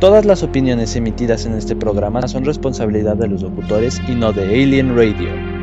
Todas las opiniones emitidas en este programa son responsabilidad de los locutores y no de Alien Radio.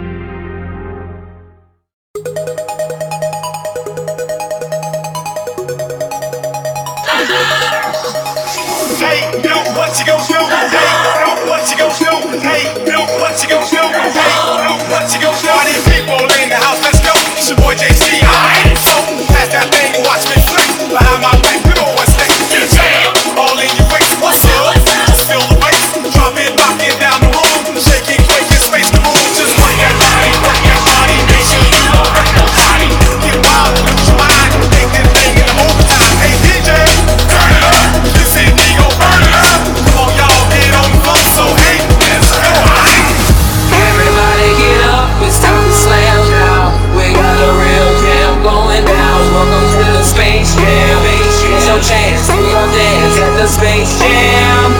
dance at the Space Jam.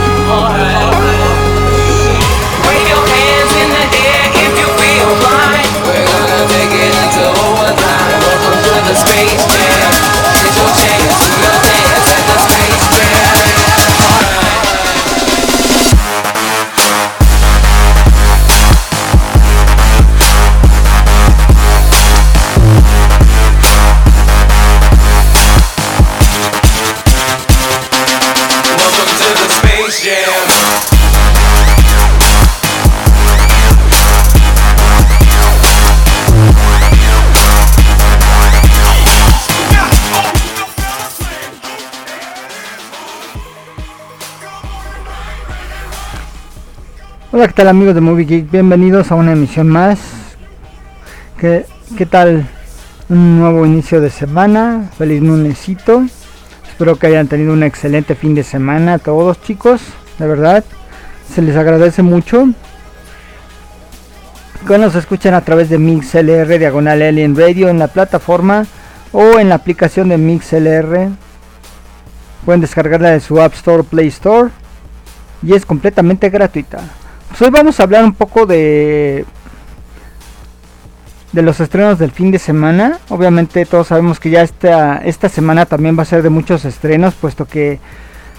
¿Qué tal amigos de Movie Geek? Bienvenidos a una emisión más. ¿Qué, qué tal? Un nuevo inicio de semana. Feliz lunesito. Espero que hayan tenido un excelente fin de semana todos chicos. De verdad. Se les agradece mucho. Que nos escuchen a través de MixLR Diagonal Alien Radio en la plataforma o en la aplicación de MixLR. Pueden descargarla de su App Store Play Store. Y es completamente gratuita. Pues hoy vamos a hablar un poco de de los estrenos del fin de semana. Obviamente todos sabemos que ya esta, esta semana también va a ser de muchos estrenos, puesto que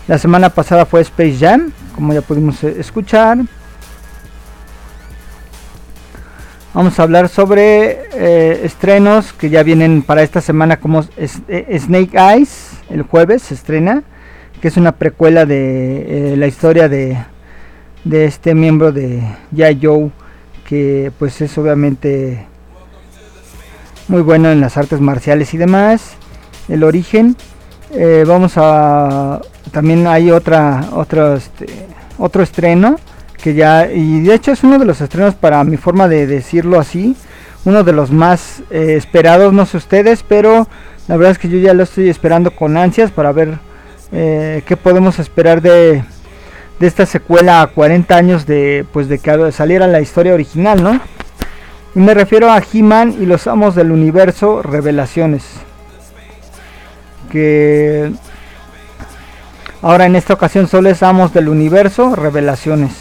la semana pasada fue Space Jam, como ya pudimos eh, escuchar. Vamos a hablar sobre eh, estrenos que ya vienen para esta semana como eh, Snake Eyes, el jueves se estrena, que es una precuela de la historia de de este miembro de Ya Joe que pues es obviamente muy bueno en las artes marciales y demás el origen. Eh, vamos a también hay otra otro este, otro estreno que ya y de hecho es uno de los estrenos para mi forma de decirlo así uno de los más eh, esperados no sé ustedes pero la verdad es que yo ya lo estoy esperando con ansias para ver eh, qué podemos esperar de de esta secuela a 40 años de pues de que saliera la historia original, ¿no? Y me refiero a He-Man y los amos del universo Revelaciones. Que ahora en esta ocasión solo es amos del universo Revelaciones.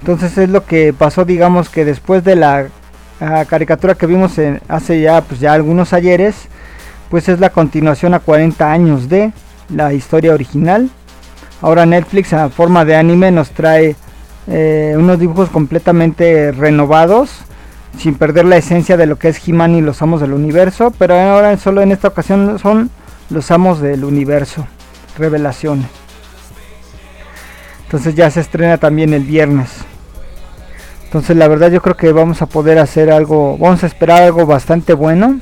Entonces es lo que pasó, digamos que después de la, caricatura que vimos en, hace ya pues ya algunos ayeres, pues es la continuación a 40 años de la historia original Ahora Netflix a forma de anime nos trae eh, unos dibujos completamente renovados, sin perder la esencia de lo que es He-Man y los amos del universo, pero ahora solo en esta ocasión son los amos del universo, revelaciones. Entonces ya se estrena también el viernes. Entonces la verdad yo creo que vamos a poder hacer algo, vamos a esperar algo bastante bueno.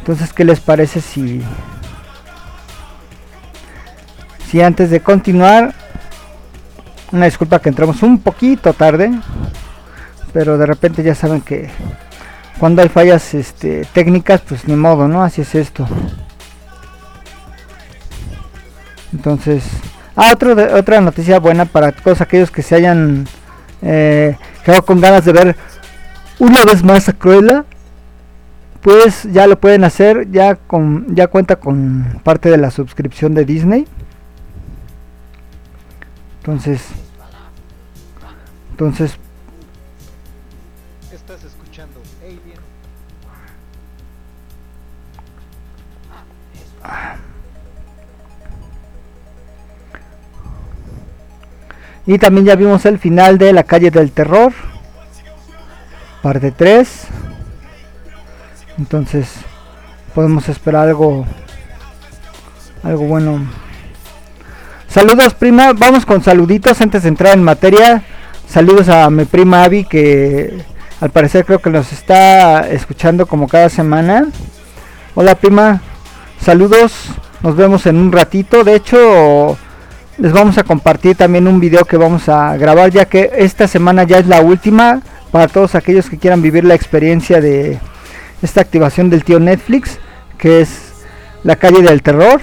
Entonces, ¿qué les parece si y antes de continuar, una disculpa que entramos un poquito tarde, pero de repente ya saben que cuando hay fallas este, técnicas, pues ni modo, ¿no? Así es esto. Entonces, ah, otro otra noticia buena para todos aquellos que se hayan eh, quedado con ganas de ver una vez más a Cruella, pues ya lo pueden hacer, ya con ya cuenta con parte de la suscripción de Disney. Entonces, entonces. Estás escuchando Alien. Y también ya vimos el final de La calle del terror. Parte 3. Entonces podemos esperar algo algo bueno. Saludos prima, vamos con saluditos antes de entrar en materia. Saludos a mi prima Abby que al parecer creo que nos está escuchando como cada semana. Hola prima, saludos, nos vemos en un ratito. De hecho, les vamos a compartir también un video que vamos a grabar ya que esta semana ya es la última para todos aquellos que quieran vivir la experiencia de esta activación del tío Netflix, que es la calle del terror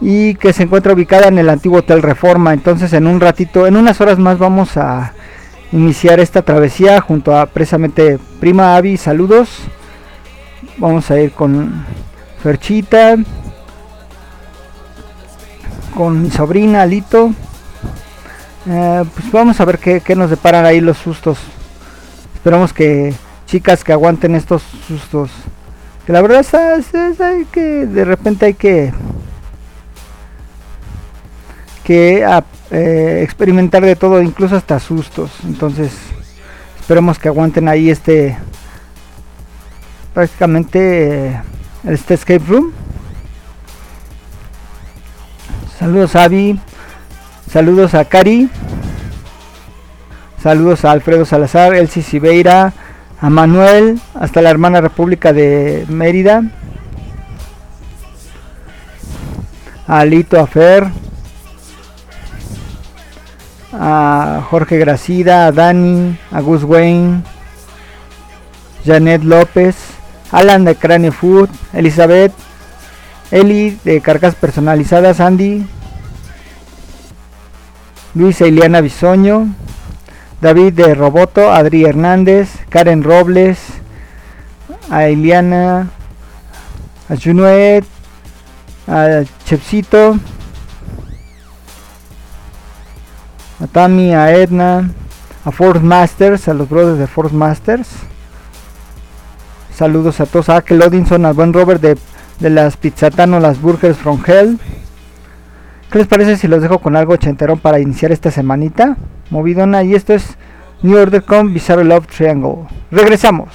y que se encuentra ubicada en el antiguo Hotel Reforma. Entonces en un ratito, en unas horas más vamos a iniciar esta travesía junto a precisamente Prima Avi, saludos. Vamos a ir con Ferchita, con mi sobrina Alito. Eh, pues vamos a ver qué, nos deparan ahí los sustos. Esperamos que chicas que aguanten estos sustos. Que la verdad es, es, hay que de repente hay que que eh, experimentar de todo, incluso hasta sustos. Entonces, esperemos que aguanten ahí este prácticamente eh, este escape room. Saludos a Avi, saludos a Cari, saludos a Alfredo Salazar, Elsie Sibeira, a Manuel, hasta la hermana República de Mérida, a Alito, a Fer, a Jorge Gracida, a Dani, a Gus Wayne, Janet López, Alan de Crane Food, Elizabeth, Eli de Carcas Personalizadas, Andy, Luis Eliana Bisoño, David de Roboto, Adri Hernández, Karen Robles, a Eliana, a Junuet, a Chepsito, a Tami, a Edna, a Force Masters, a los brothers de Force Masters. Saludos a todos, a Akel Odinson, al buen Robert de, de las Pizzatano, las Burgers from Hell. ¿Qué les parece si los dejo con algo ochenterón para iniciar esta semanita? Movidona, y esto es New Order con Bizarre Love Triangle. Regresamos.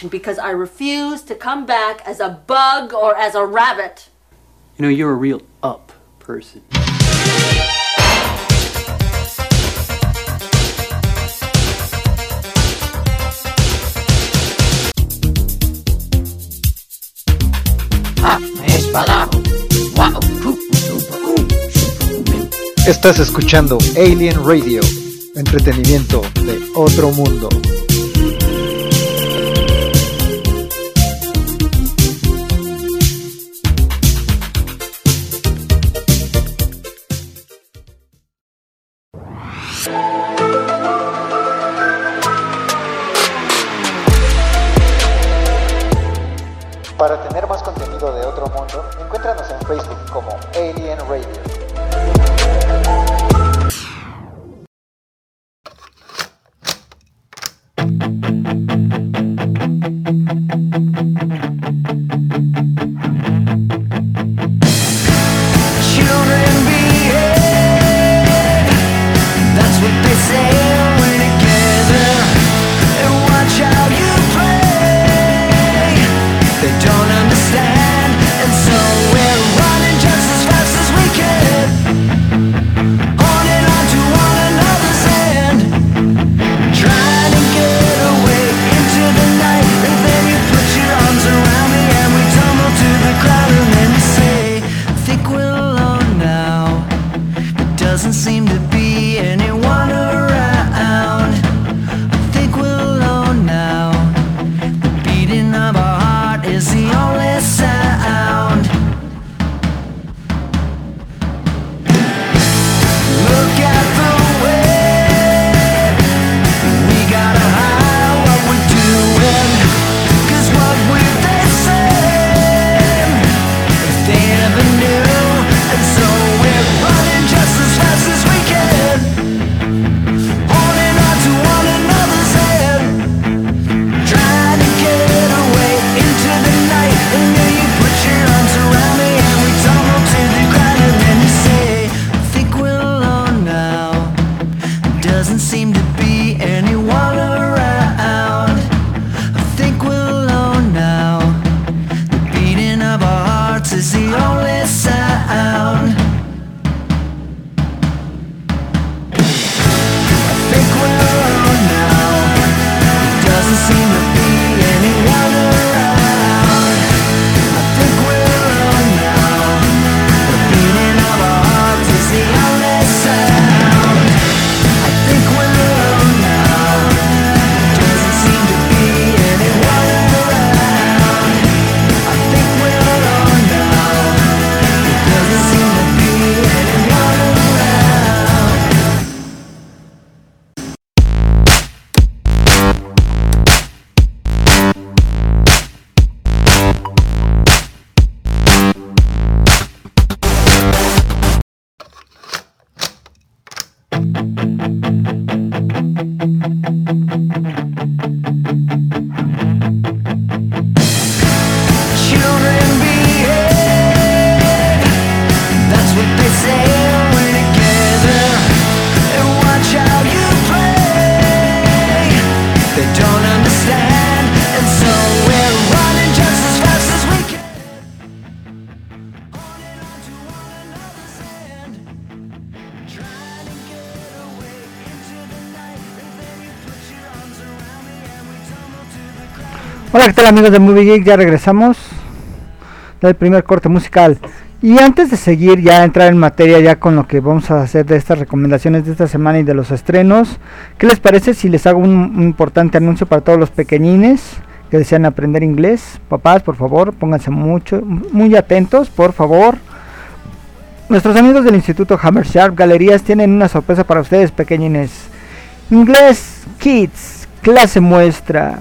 In because I refuse to come back as a bug or as a rabbit. You know, you're a real up person. Estás escuchando Alien Radio, entretenimiento de otro mundo. Encuéntranos en Facebook como Alien Radio. Hola, ¿qué tal amigos de Movie Geek? Ya regresamos del primer corte musical. Y antes de seguir ya entrar en materia ya con lo que vamos a hacer de estas recomendaciones de esta semana y de los estrenos, ¿qué les parece si les hago un, importante anuncio para todos los pequeñines que desean aprender inglés? Papás, por favor, pónganse mucho, muy atentos, por favor. Nuestros amigos del Instituto Hammer Sharp Galerías tienen una sorpresa para ustedes, pequeñines. Inglés Kids, clase muestra.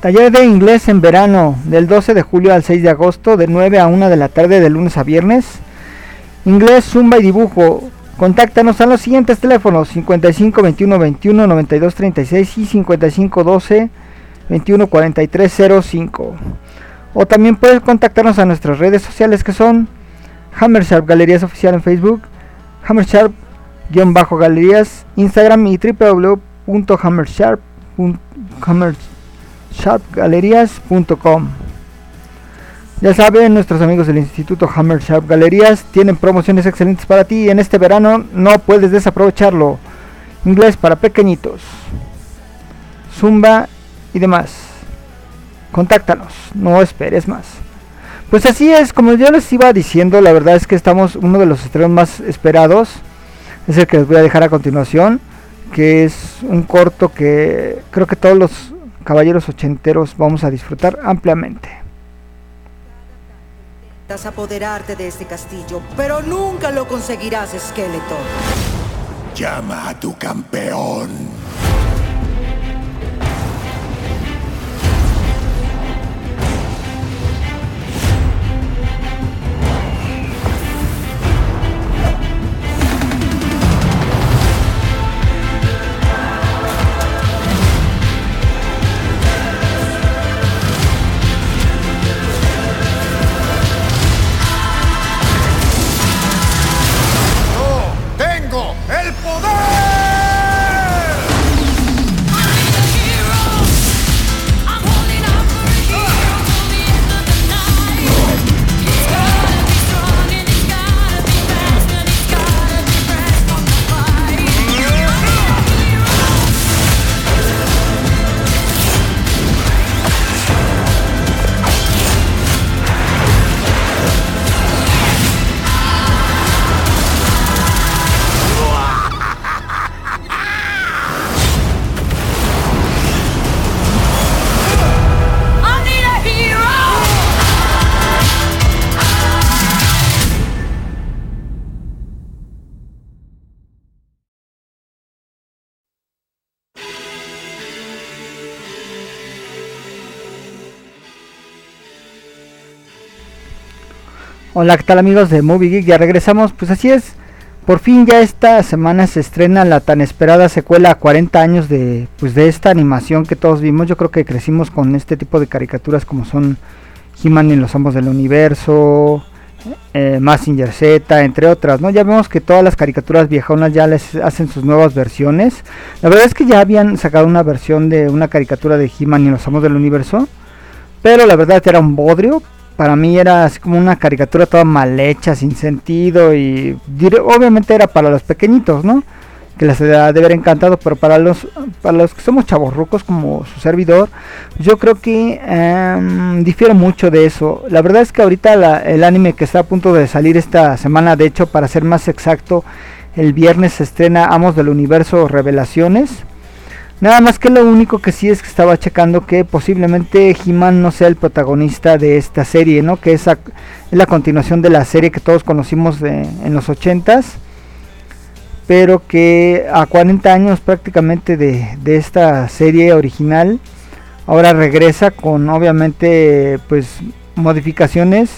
Taller de inglés en verano, del 12 de julio al 6 de agosto, de 9 a 1 de la tarde, de lunes a viernes. Inglés, zumba y dibujo. Contáctanos a los siguientes teléfonos: 55 21 21 92 36 y 55 12 21 43 05. O también puedes contactarnos a nuestras redes sociales que son Hammer Sharp Galerías Oficial en Facebook, Hammer Sharp guion bajo galerías, Instagram y www.hammersharp.hammersharpgalerías.com. Ya saben, nuestros amigos del Instituto Hammer Sharp Galerías tienen promociones excelentes para ti y en este verano no puedes desaprovecharlo. Inglés para pequeñitos, Zumba y demás. Contáctanos, no esperes más. Pues así es, como yo les iba diciendo, la verdad es que estamos uno de los estrenos más esperados. Es el que les voy a dejar a continuación, que es un corto que creo que todos los caballeros ochenteros vamos a disfrutar ampliamente. Intentas apoderarte de este castillo, pero nunca lo conseguirás, Skeletor. Llama a tu campeón. Hola, ¿qué tal amigos de Movie Geek? Ya regresamos, pues así es. Por fin ya esta semana se estrena la tan esperada secuela a 40 años de pues de esta animación que todos vimos. Yo creo que crecimos con este tipo de caricaturas como son He-Man y los Amos del Universo, eh, Massinger Z, entre otras, ¿no? Ya vemos que todas las caricaturas viejonas ya les hacen sus nuevas versiones. La verdad es que ya habían sacado una versión de una caricatura de He-Man y los Amos del Universo, pero la verdad era un bodrio. Para mí era así como una caricatura toda mal hecha, sin sentido y obviamente era para los pequeñitos, ¿no? Que les ha de haber encantado, pero para los para los que somos chavorrucos como su servidor, yo creo que em, difiere mucho de eso. La verdad es que ahorita la- el anime que está a punto de salir esta semana, de hecho, para ser más exacto, el viernes se estrena Amos del Universo Revelaciones. Nada más que lo único que sí es que estaba checando que posiblemente He-Man no sea el protagonista de esta serie, ¿no? Que es, es la continuación de la serie que todos conocimos en los 80s. Pero que a 40 años prácticamente de, de esta serie original, ahora regresa con obviamente pues modificaciones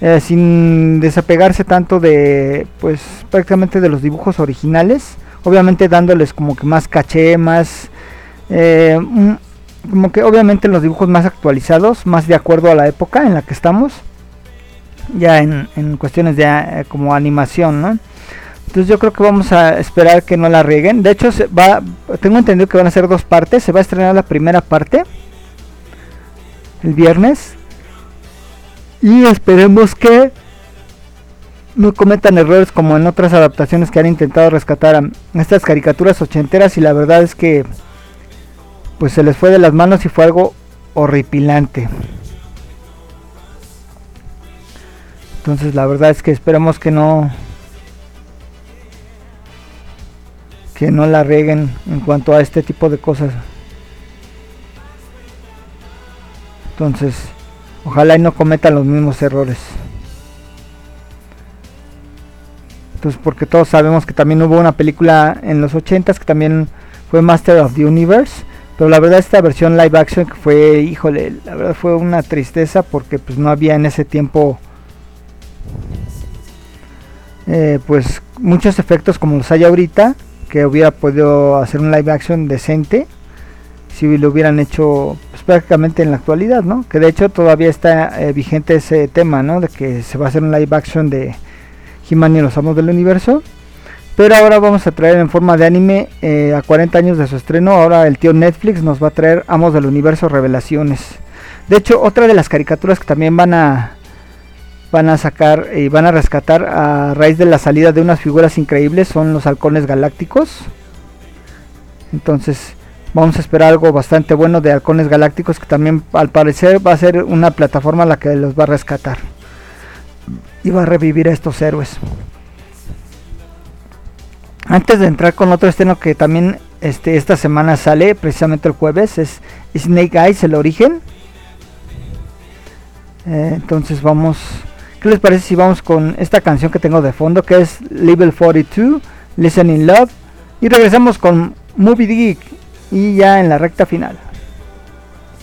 eh, sin desapegarse tanto de pues prácticamente de los dibujos originales obviamente dándoles como que más caché más eh, un- como que obviamente los dibujos más actualizados más de acuerdo a la época en la que estamos ya en, en cuestiones de eh, como animación no entonces yo creo que vamos a esperar que no la rieguen. De hecho se va tengo entendido que van a ser dos partes. Se va a estrenar la primera parte el viernes y esperemos que no cometan errores como en otras adaptaciones que han intentado rescatar a estas caricaturas ochenteras y la verdad es que pues se les fue de las manos y fue algo horripilante. Entonces la verdad es que esperemos que no que no la rieguen en cuanto a este tipo de cosas. Entonces, ojalá y no cometan los mismos errores. Entonces, porque todos sabemos que también hubo una película en los 80s que también fue Master of the Universe. Pero la verdad esta versión live action que fue, híjole, la verdad fue una tristeza porque pues no había en ese tiempo eh, pues muchos efectos como los hay ahorita que hubiera podido hacer un live action decente si lo hubieran hecho pues, prácticamente en la actualidad, ¿no? Que de hecho todavía está eh, vigente ese tema, ¿no? De que se va a hacer un live action de He-Man y los Amos del Universo. Pero ahora vamos a traer en forma de anime eh, a 40 años de su estreno. Ahora el tío Netflix nos va a traer Amos del Universo Revelaciones. De hecho, otra de las caricaturas que también van a van a sacar y van a rescatar a raíz de la salida de unas figuras increíbles son los halcones galácticos. Entonces, vamos a esperar algo bastante bueno de halcones galácticos que también al parecer va a ser una plataforma la que los va a rescatar y va a revivir a estos héroes. Antes de entrar con otro estreno que también este, esta semana sale, precisamente el jueves, es Snake Eyes, el origen. Eh, entonces vamos, ¿qué les parece si vamos con esta canción que tengo de fondo, que es Level 42, Listen in Love, y regresamos con Movie Geek y ya en la recta final.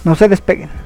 No se despeguen.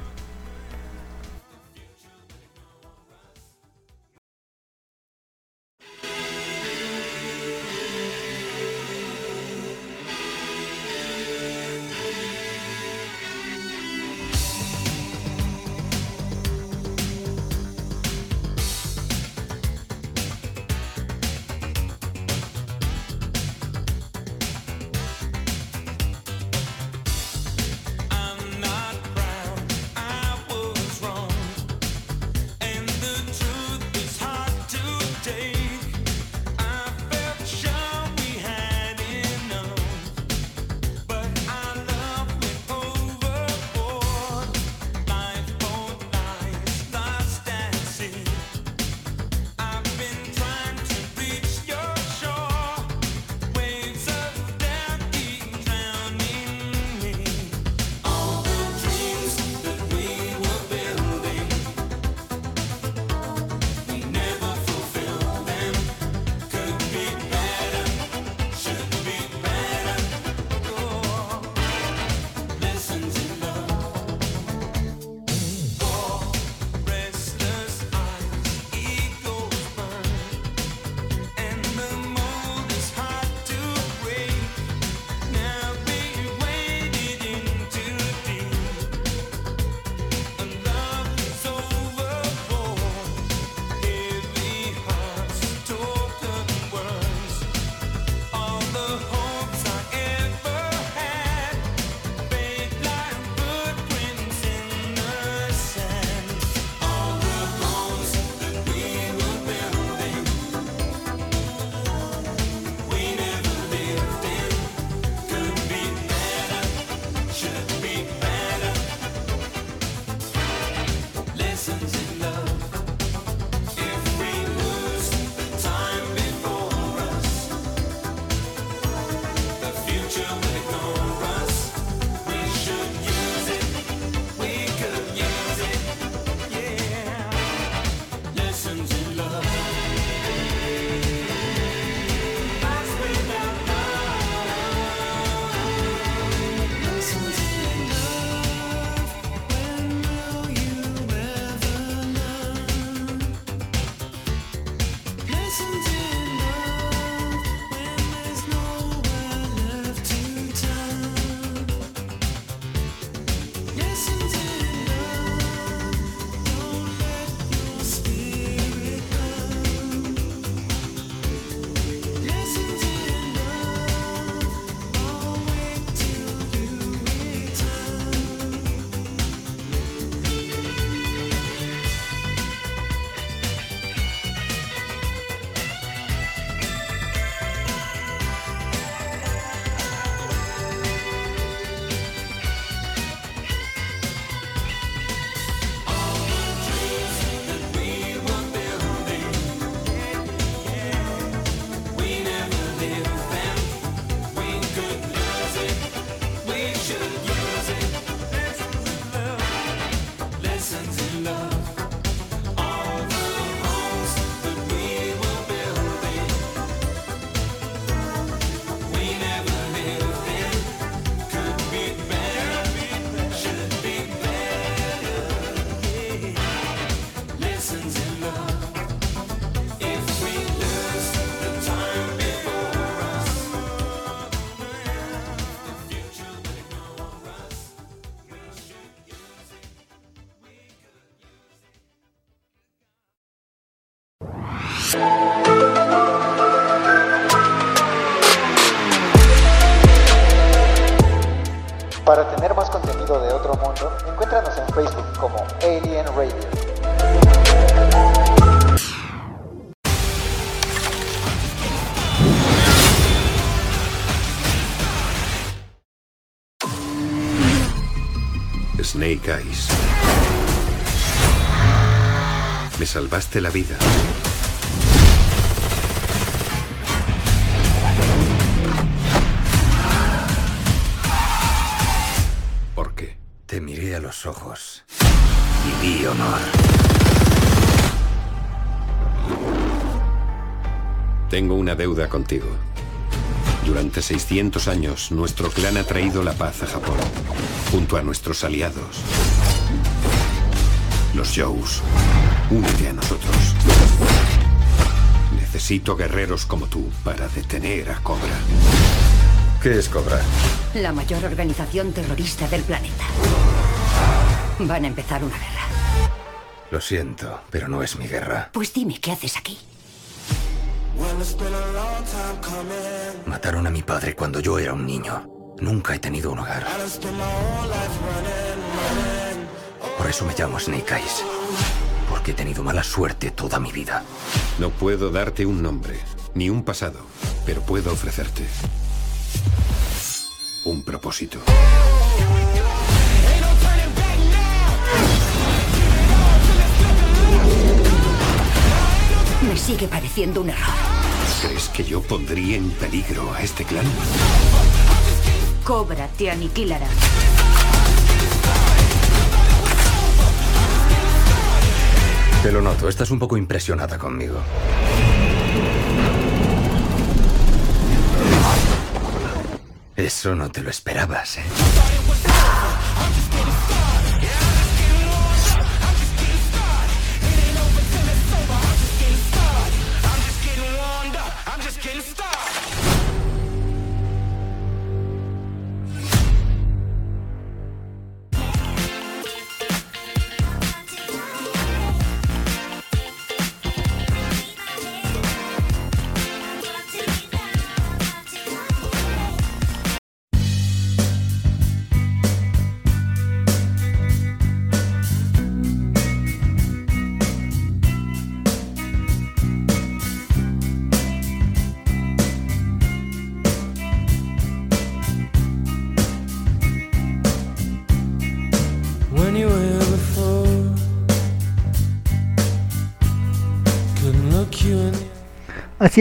Para tener más contenido de otro mundo, encuéntranos en Facebook como Alien Radio. Snake Eyes. Me salvaste la vida. Ojos y vi honor. Tengo una deuda contigo. Durante 600 años, nuestro clan ha traído la paz a Japón, junto a nuestros aliados. Los Joes. Únete a nosotros. Necesito guerreros como tú para detener a Cobra. ¿Qué es Cobra? La mayor organización terrorista del planeta. Van a empezar una guerra. Lo siento, pero no es mi guerra. Pues dime, ¿qué haces aquí? Mataron a mi padre cuando yo era un niño. Nunca he tenido un hogar. Por eso me llamo Snake Eyes. Porque he tenido mala suerte toda mi vida. No puedo darte un nombre, ni un pasado, pero puedo ofrecerte un propósito. Sigue pareciendo un error. ¿Crees que yo pondría en peligro a este clan? Cobra te aniquilará. Te lo noto, estás un poco impresionada conmigo. Eso no te lo esperabas, ¿eh?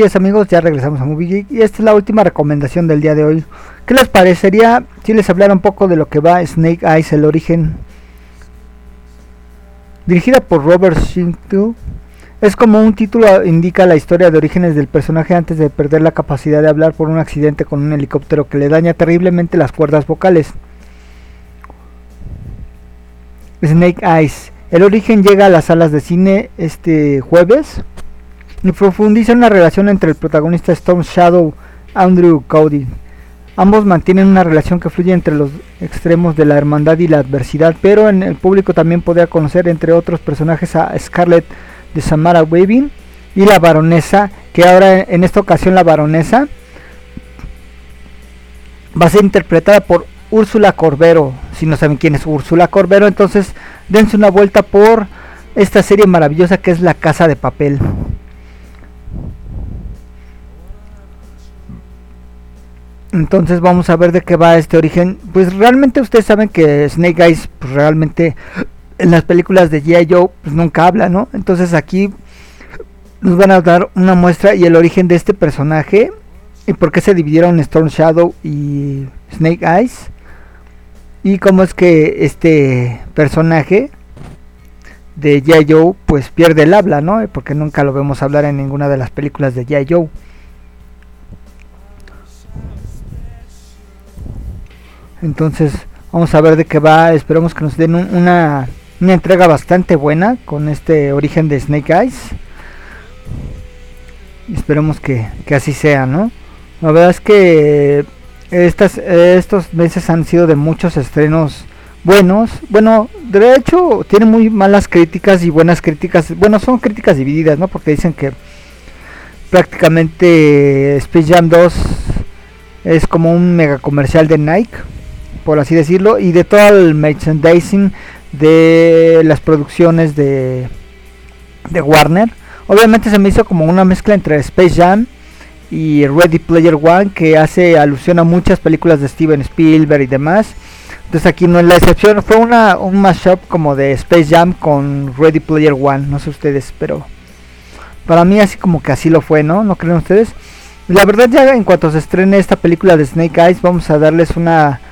Así amigos, ya regresamos a Movie Geek y esta es la última recomendación del día de hoy. ¿Qué les parecería si les hablara un poco de lo que va Snake Eyes, el origen? Dirigida por Robert Shinto, es como un título indica la historia de orígenes del personaje antes de perder la capacidad de hablar por un accidente con un helicóptero que le daña terriblemente las cuerdas vocales. Snake Eyes. El origen llega a las salas de cine este jueves profundiza en la relación entre el protagonista Storm Shadow Andrew Cody. Ambos mantienen una relación que fluye entre los extremos de la hermandad y la adversidad, pero en el público también podría conocer entre otros personajes a Scarlett de Samara Weaving y la baronesa, que ahora en esta ocasión la baronesa va a ser interpretada por Úrsula Corbero. Si no saben quién es Úrsula Corbero, entonces dense una vuelta por esta serie maravillosa que es La Casa de Papel. Entonces vamos a ver de qué va este origen. Pues realmente ustedes saben que Snake Eyes pues realmente en las películas de G.I. Joe pues nunca habla, ¿no? Entonces aquí nos van a dar una muestra y el origen de este personaje y por qué se dividieron Storm Shadow y Snake Eyes y cómo es que este personaje de G.I. Joe pues pierde el habla, ¿no? Porque nunca lo vemos hablar en ninguna de las películas de G.I. Joe. Entonces vamos a ver de qué va. Esperemos que nos den un- una, una entrega bastante buena con este origen de Snake Eyes. Esperemos que, que así sea, ¿no? La verdad es que estas, estos meses han sido de muchos estrenos buenos. Bueno, de hecho tiene muy malas críticas y buenas críticas. Bueno, son críticas divididas, ¿no? Porque dicen que prácticamente Space Jam 2 es como un mega comercial de Nike por así decirlo, y de todo el merchandising de las producciones de, de Warner. Obviamente se me hizo como una mezcla entre Space Jam y Ready Player One que hace alusión a muchas películas de Steven Spielberg y demás. Entonces aquí no es la excepción, fue una, un mashup como de Space Jam con Ready Player One, no sé ustedes, pero para mí así como que así lo fue, ¿no? ¿No creen ustedes? La verdad ya en cuanto se estrene esta película de Snake Eyes vamos a darles una,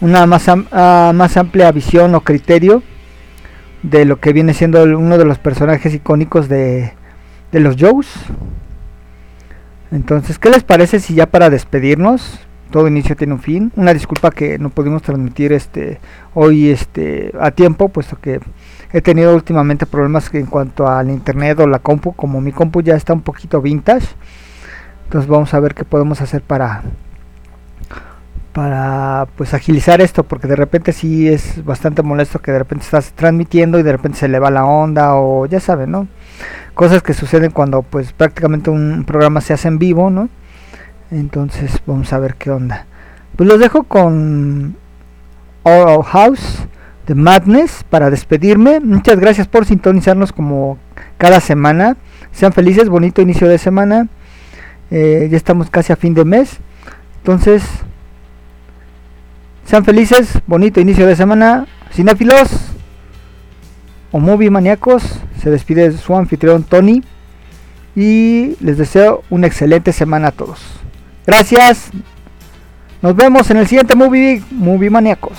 una más, am- ah, más amplia visión o criterio de lo que viene siendo uno de los personajes icónicos de, de los Joes. Entonces, ¿qué les parece si ya para despedirnos, todo inicio tiene un fin? Una disculpa que no pudimos transmitir este hoy este a tiempo, puesto que he tenido últimamente problemas en cuanto al internet o la compu, como mi compu ya está un poquito vintage. Entonces vamos a ver qué podemos hacer para para pues agilizar esto porque de repente sí es bastante molesto que de repente estás transmitiendo y de repente se le va la onda o ya saben, ¿no? Cosas que suceden cuando pues prácticamente un programa se hace en vivo, ¿no? Entonces vamos a ver qué onda. Pues los dejo con Oral House de Madness para despedirme. Muchas gracias por sintonizarnos como cada semana. Sean felices, bonito inicio de semana. Eh, ya estamos casi a fin de mes. Entonces, sean felices, bonito inicio de semana. Cinéfilos o movie maníacos, se despide su anfitrión Tony. Y les deseo una excelente semana a todos. Gracias. Nos vemos en el siguiente Movie, movie Maníacos.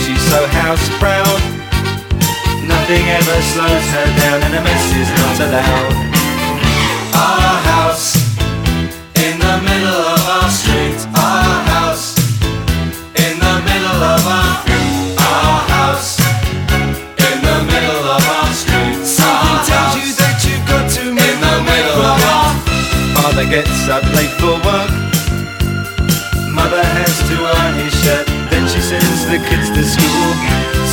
so house proud. Nothing ever slows her down, and a mess is not allowed. Our house in the middle of our street. Our house in the middle of our our house in the middle of our street. Something tells you that you've got to in the middle of our Father gets up late